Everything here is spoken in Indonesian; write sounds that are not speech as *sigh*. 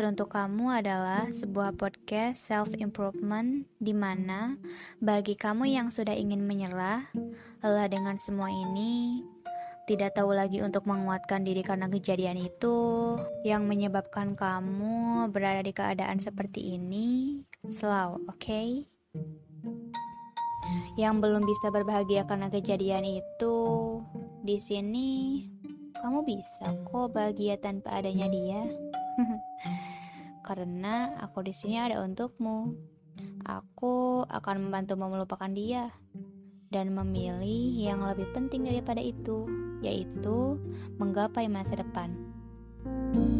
teruntuk kamu adalah sebuah podcast self-improvement di mana bagi kamu yang sudah ingin menyerah, lelah dengan semua ini, tidak tahu lagi untuk menguatkan diri karena kejadian itu yang menyebabkan kamu berada di keadaan seperti ini, slow, oke? Okay? Yang belum bisa berbahagia karena kejadian itu, di sini kamu bisa kok bahagia tanpa adanya dia. *laughs* Karena aku di sini ada untukmu. Aku akan membantumu melupakan dia dan memilih yang lebih penting daripada itu, yaitu menggapai masa depan. thank you